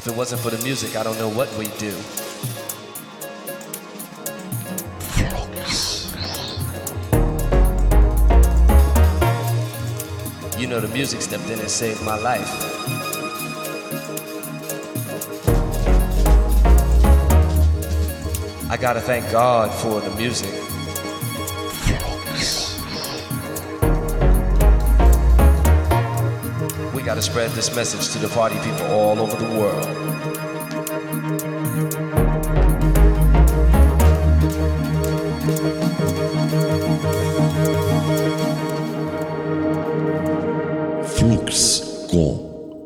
If it wasn't for the music, I don't know what we'd do. You know, the music stepped in and saved my life. I gotta thank God for the music. Gotta spread this message to the party people all over the world.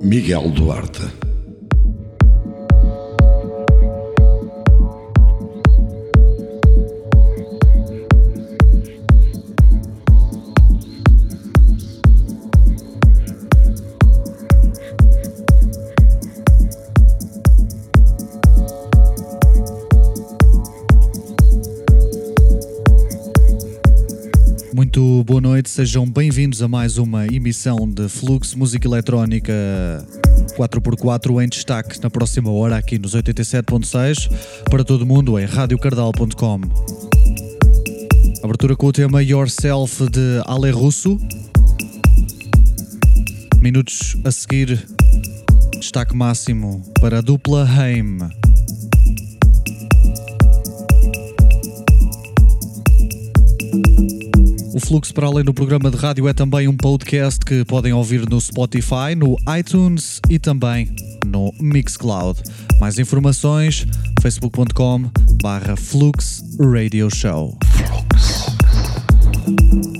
Miguel Duarte. Sejam bem-vindos a mais uma emissão de Flux Música Eletrónica 4x4 em destaque na próxima hora aqui nos 87.6 para todo mundo em radiocardal.com. Abertura com o tema Yourself de Ale Russo. Minutos a seguir, destaque máximo para a dupla Heim. Fluxo para além do programa de rádio é também um podcast que podem ouvir no Spotify, no iTunes e também no Mixcloud. Mais informações facebook.com barra Flux Radio Show. Por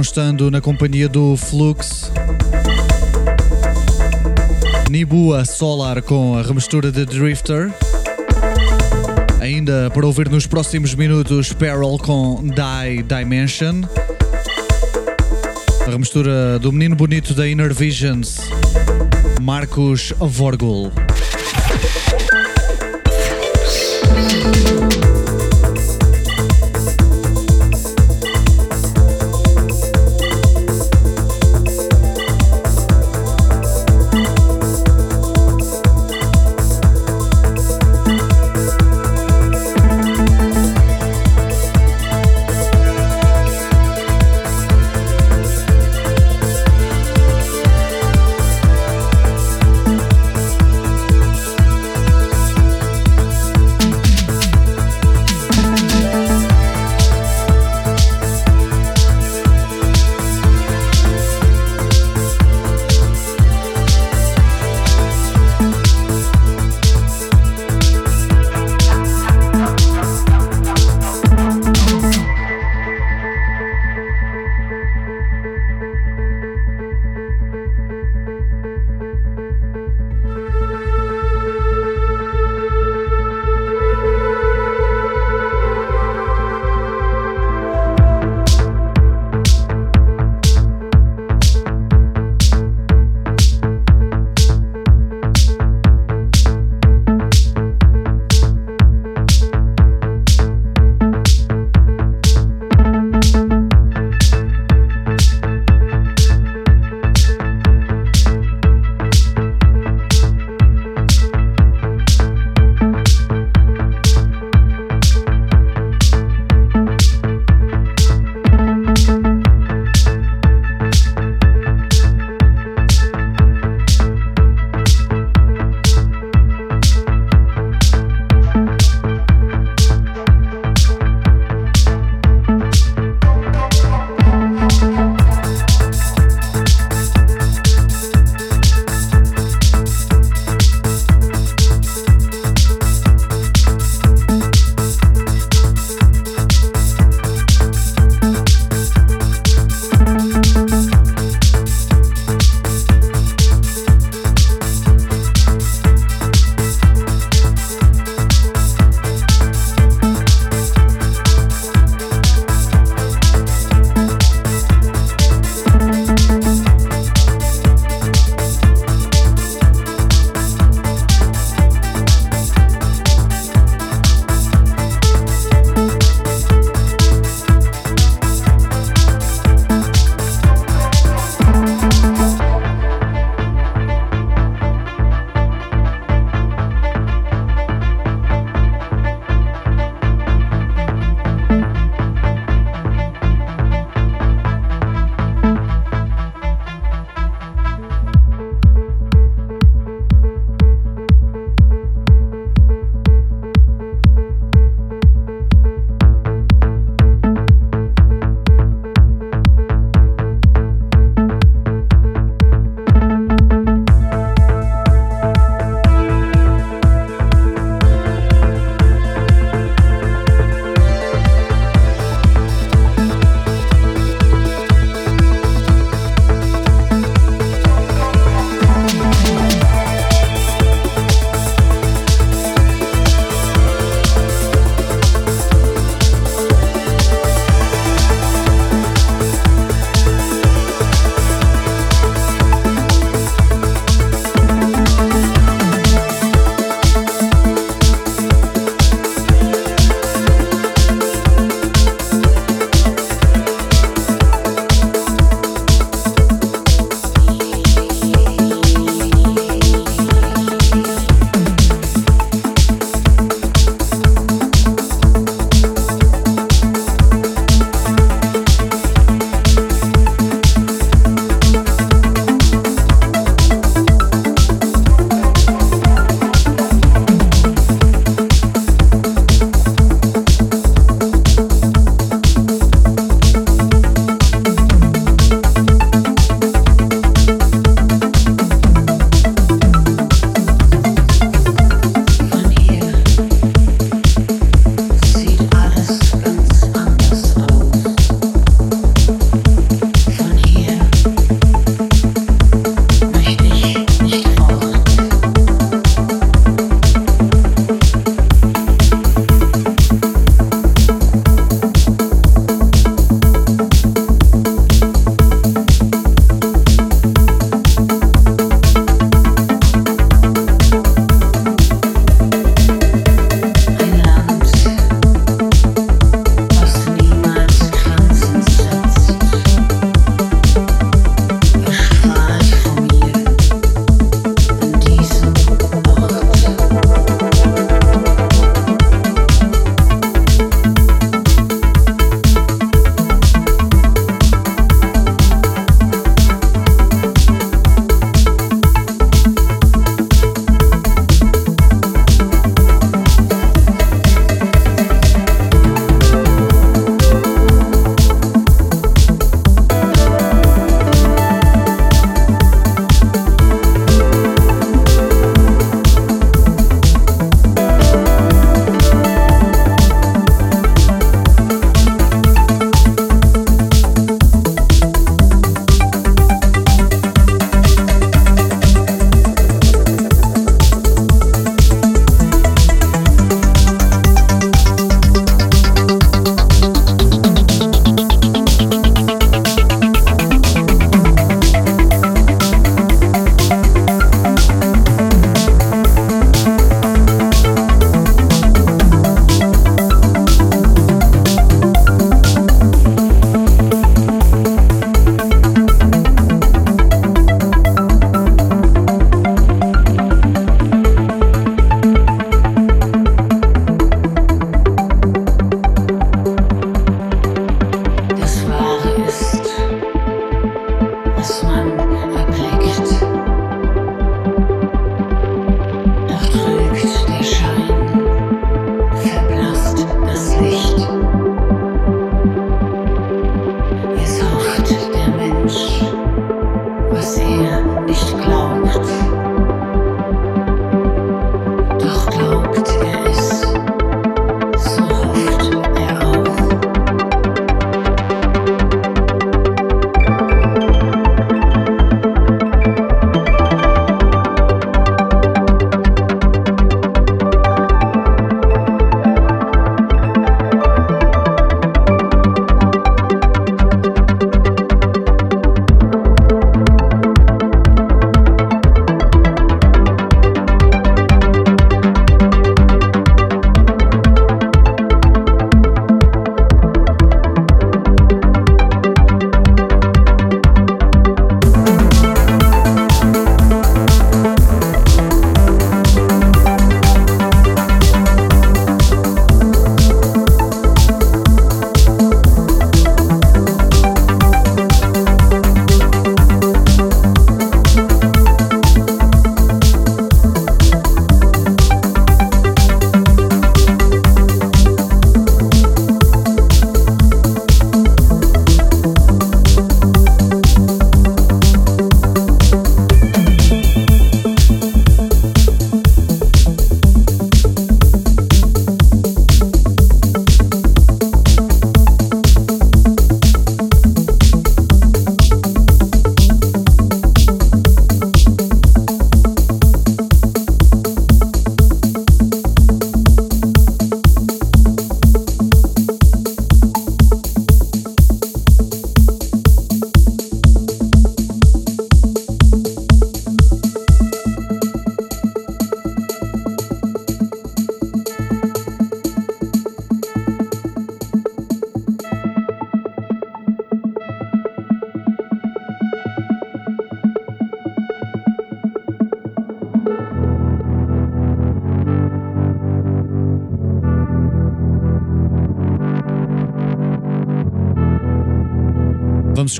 Estando na companhia do Flux. Nibua Solar com a remistura de Drifter. Ainda para ouvir nos próximos minutos Peril com Die Dimension. A remistura do menino bonito da Inner Visions, Marcos Vorgul.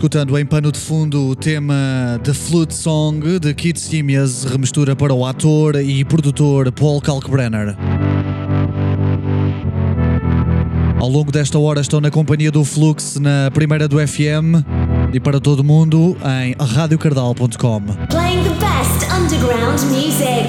Escutando em pano de fundo o tema The Flute Song de Kid Simias, remistura para o ator e produtor Paul Kalkbrenner. Ao longo desta hora estão na companhia do Flux na primeira do FM e para todo mundo em radiocardal.com. Playing the best underground music.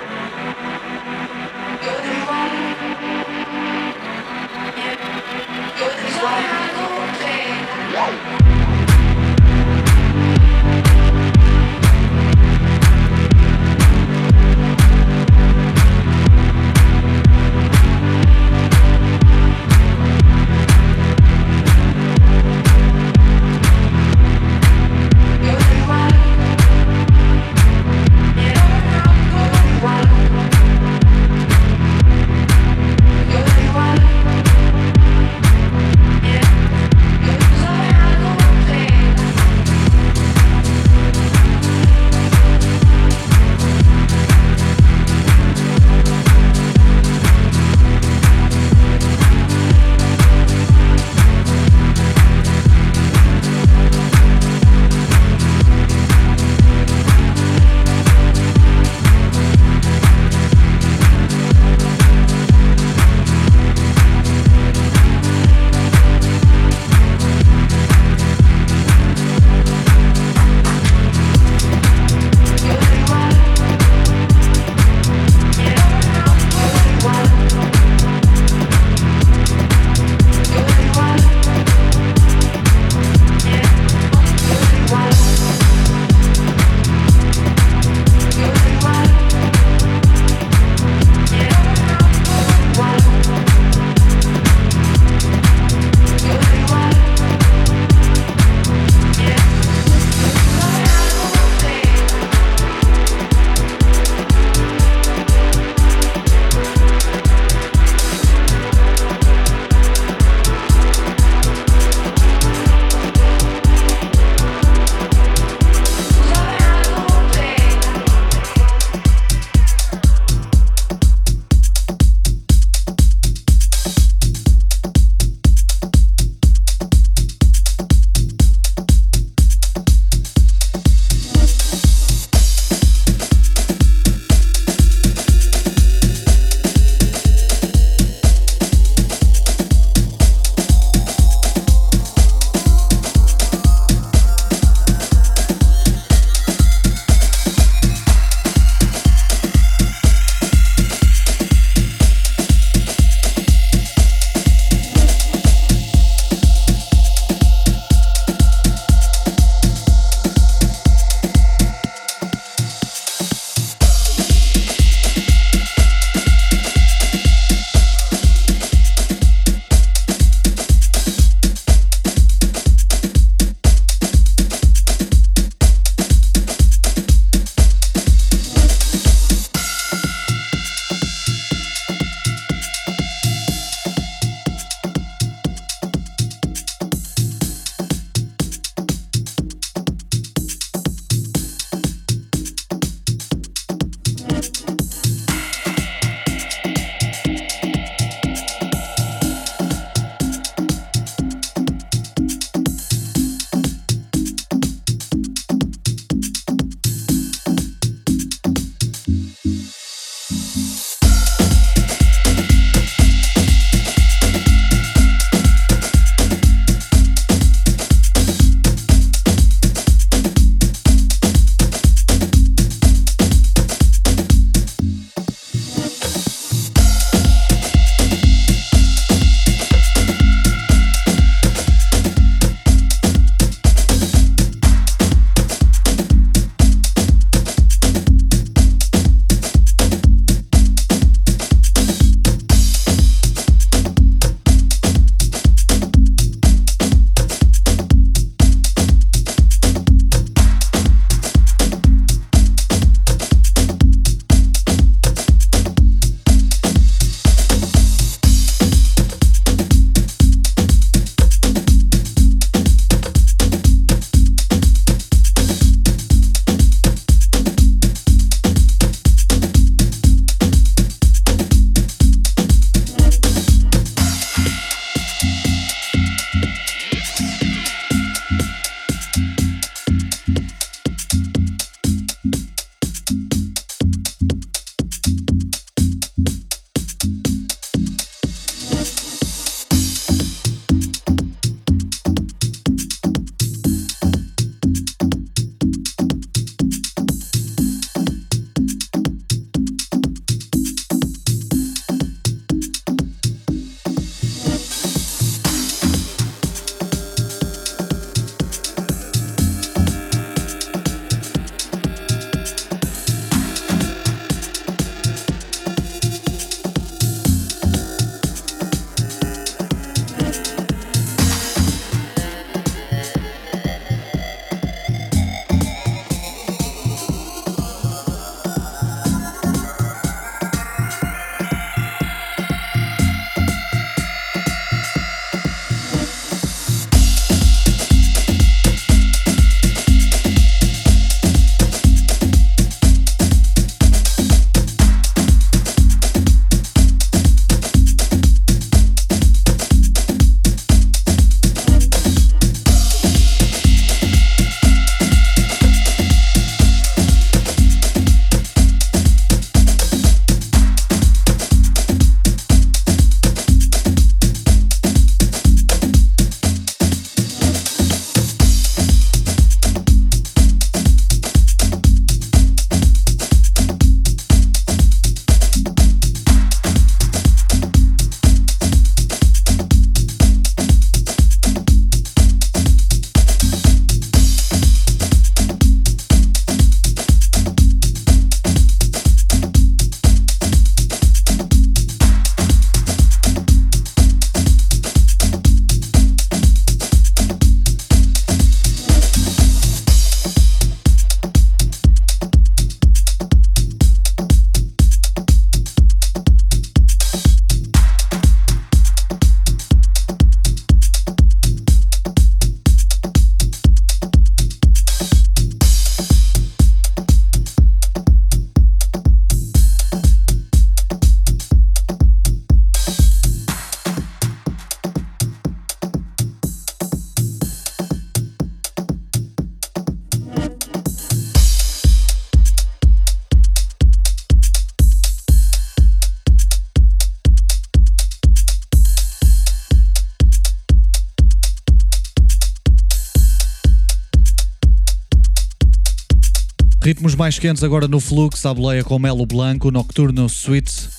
Ritmos mais quentes agora no Flux, a boleia com Melo Blanco, Nocturno Suite.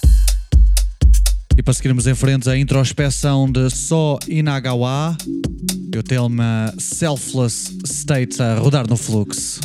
E para seguirmos em frente, a introspeção de So Inagawa e o tema Selfless State a rodar no Flux.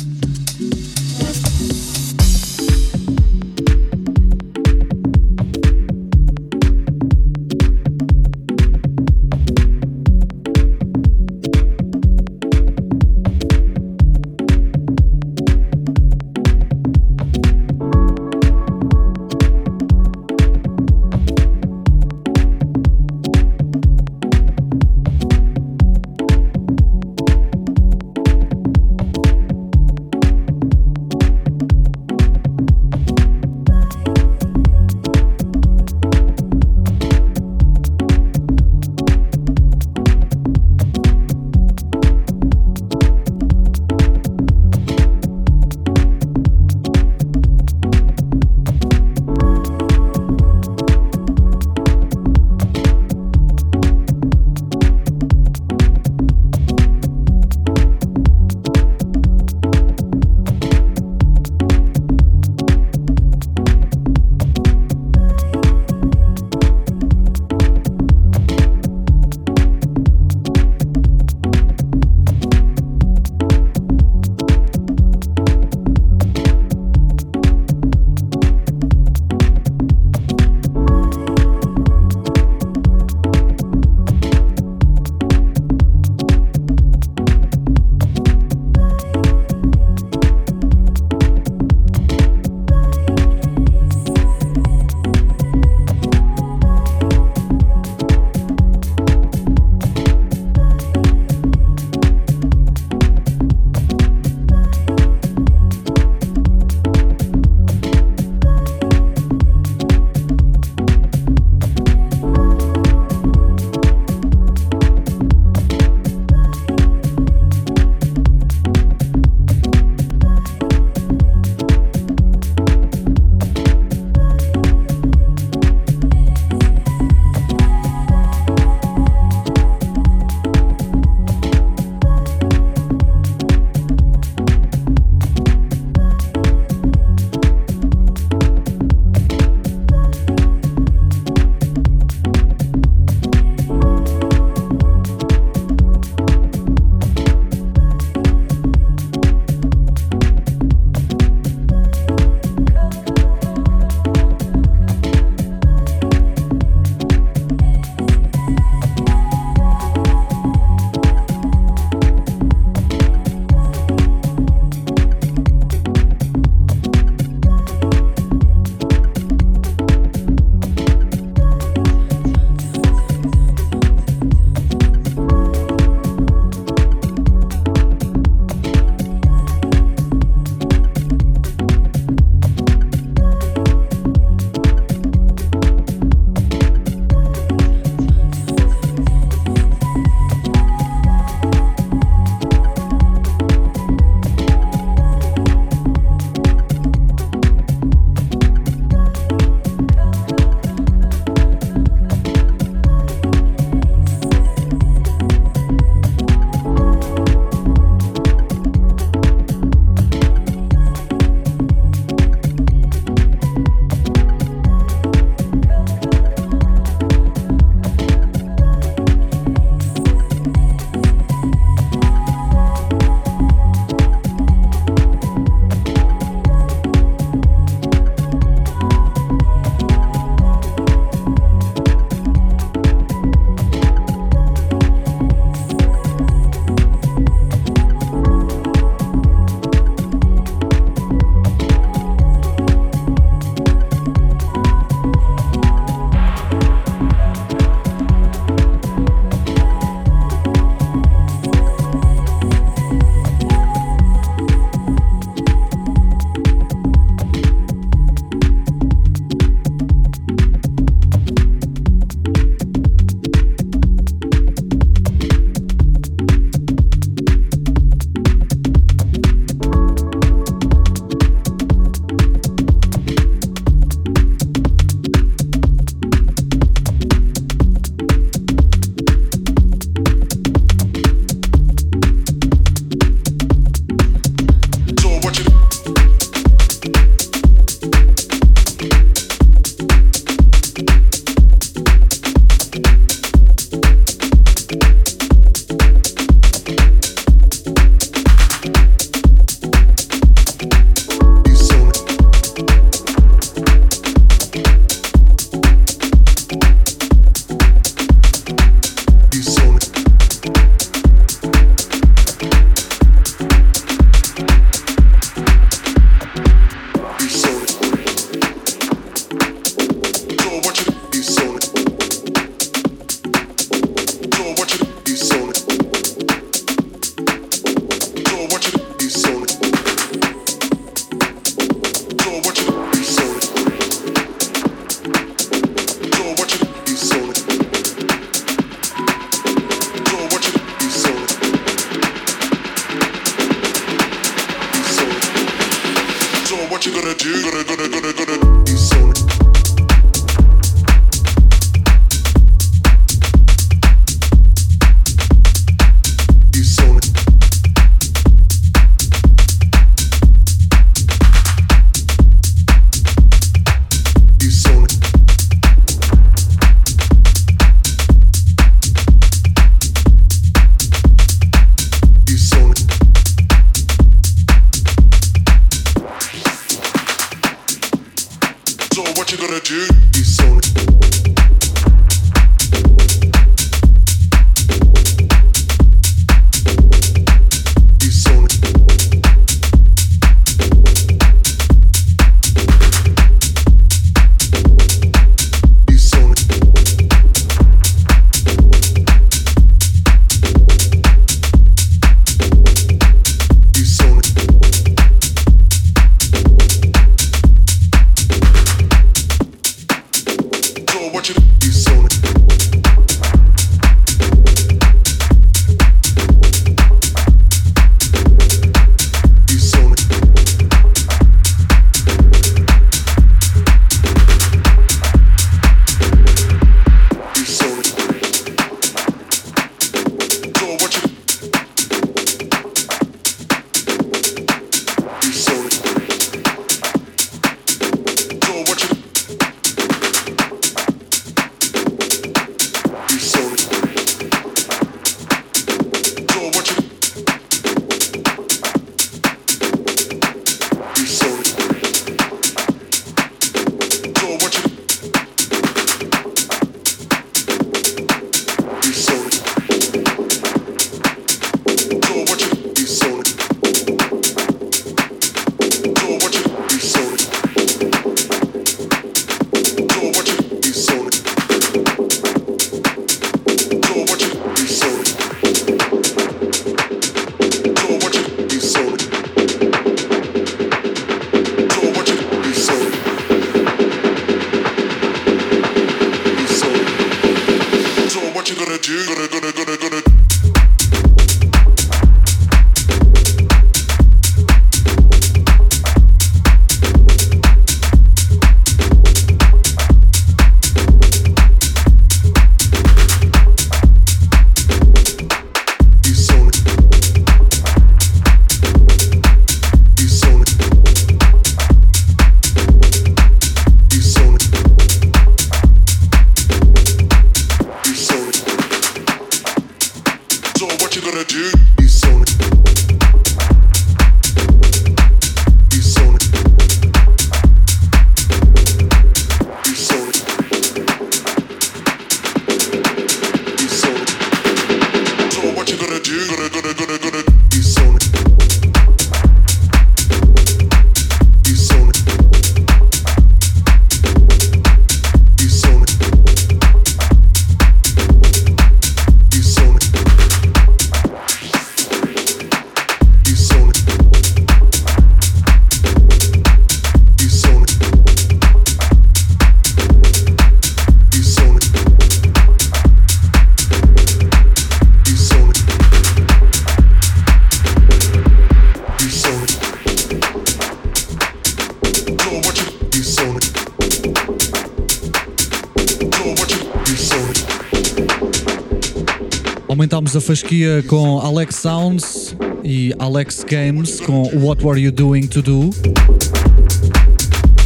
Fasquia com Alex Sounds e Alex Games com What Were You Doing to Do.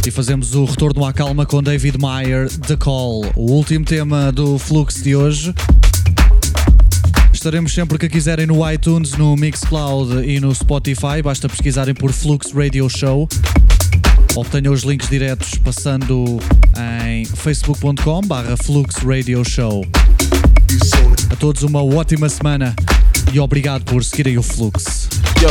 E fazemos o retorno à calma com David Meyer, The Call, o último tema do Flux de hoje. Estaremos sempre que quiserem no iTunes, no Mixcloud e no Spotify. Basta pesquisarem por Flux Radio Show. Obtenham os links diretos passando em facebook.com/barra Flux Radio Show. Todos uma ótima semana e obrigado por seguirem o Flux. Yo,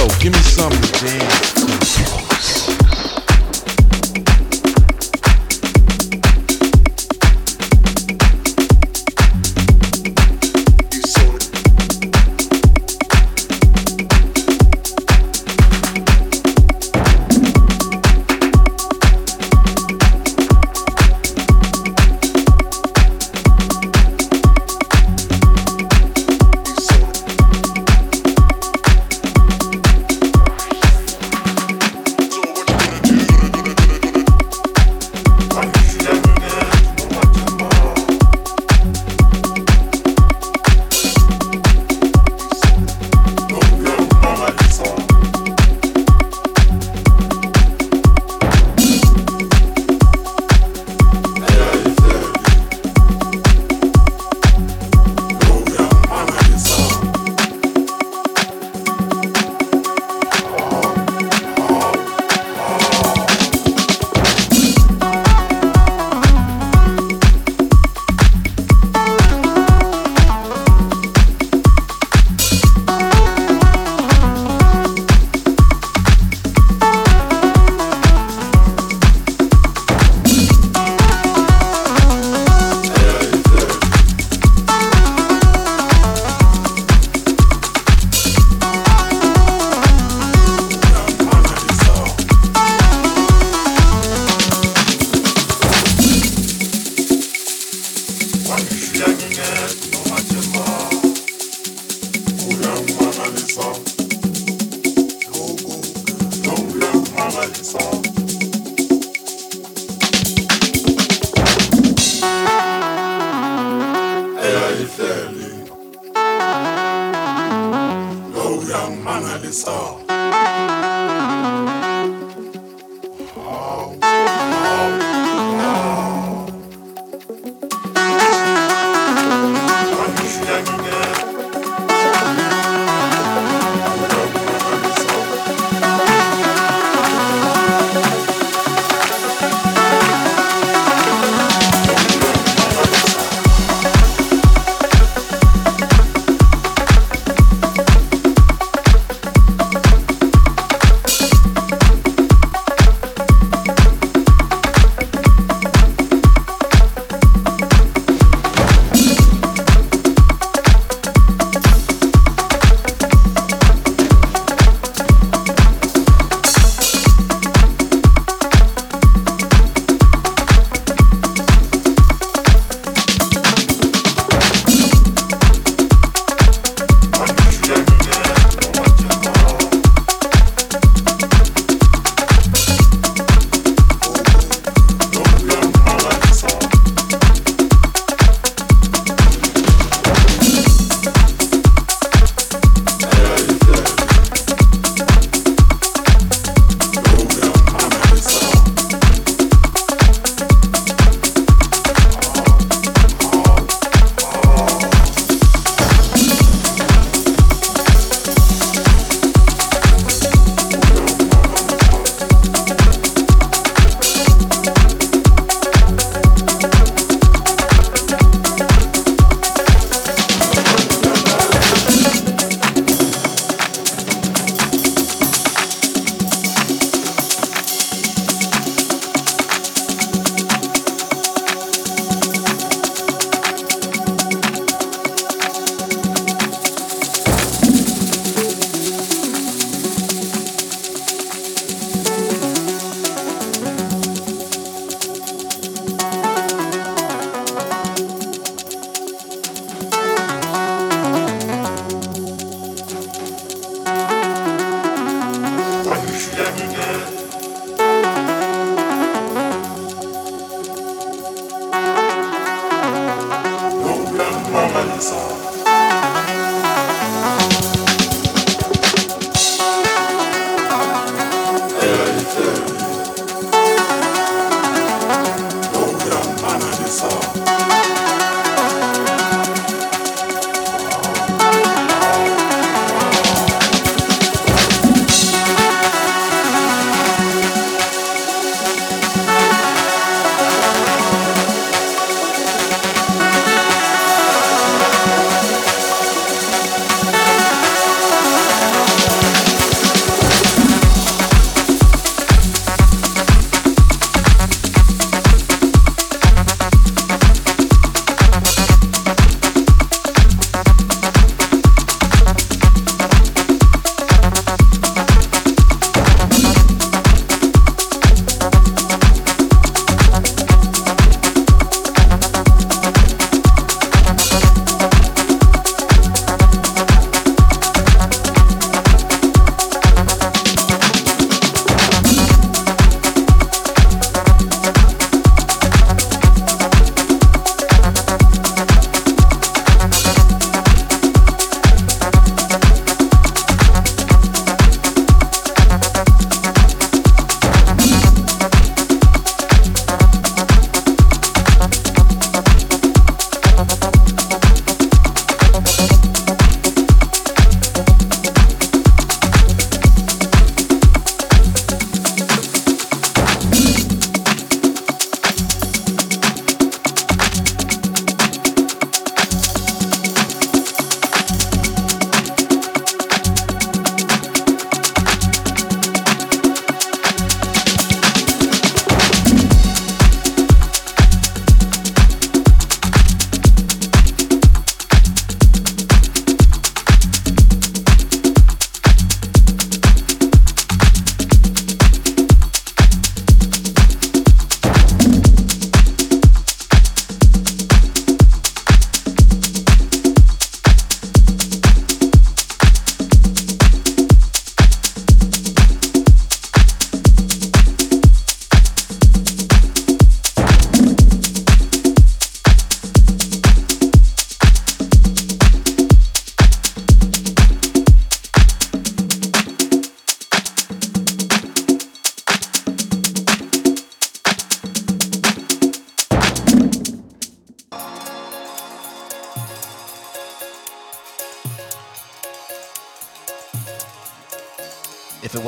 is.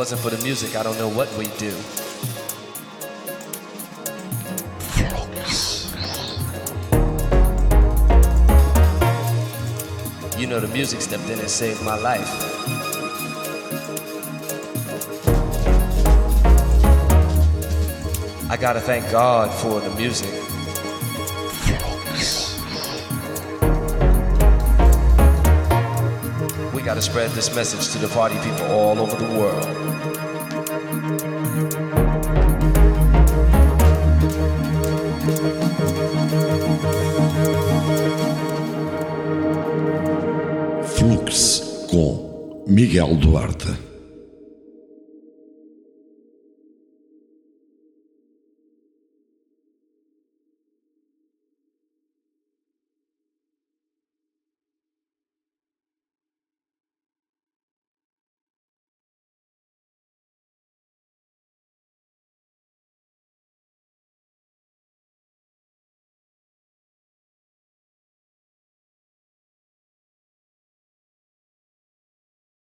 Wasn't for the music, I don't know what we'd do. You know, the music stepped in and saved my life. I gotta thank God for the music. We gotta spread this message to the party people all over the world. Miguel Duarte.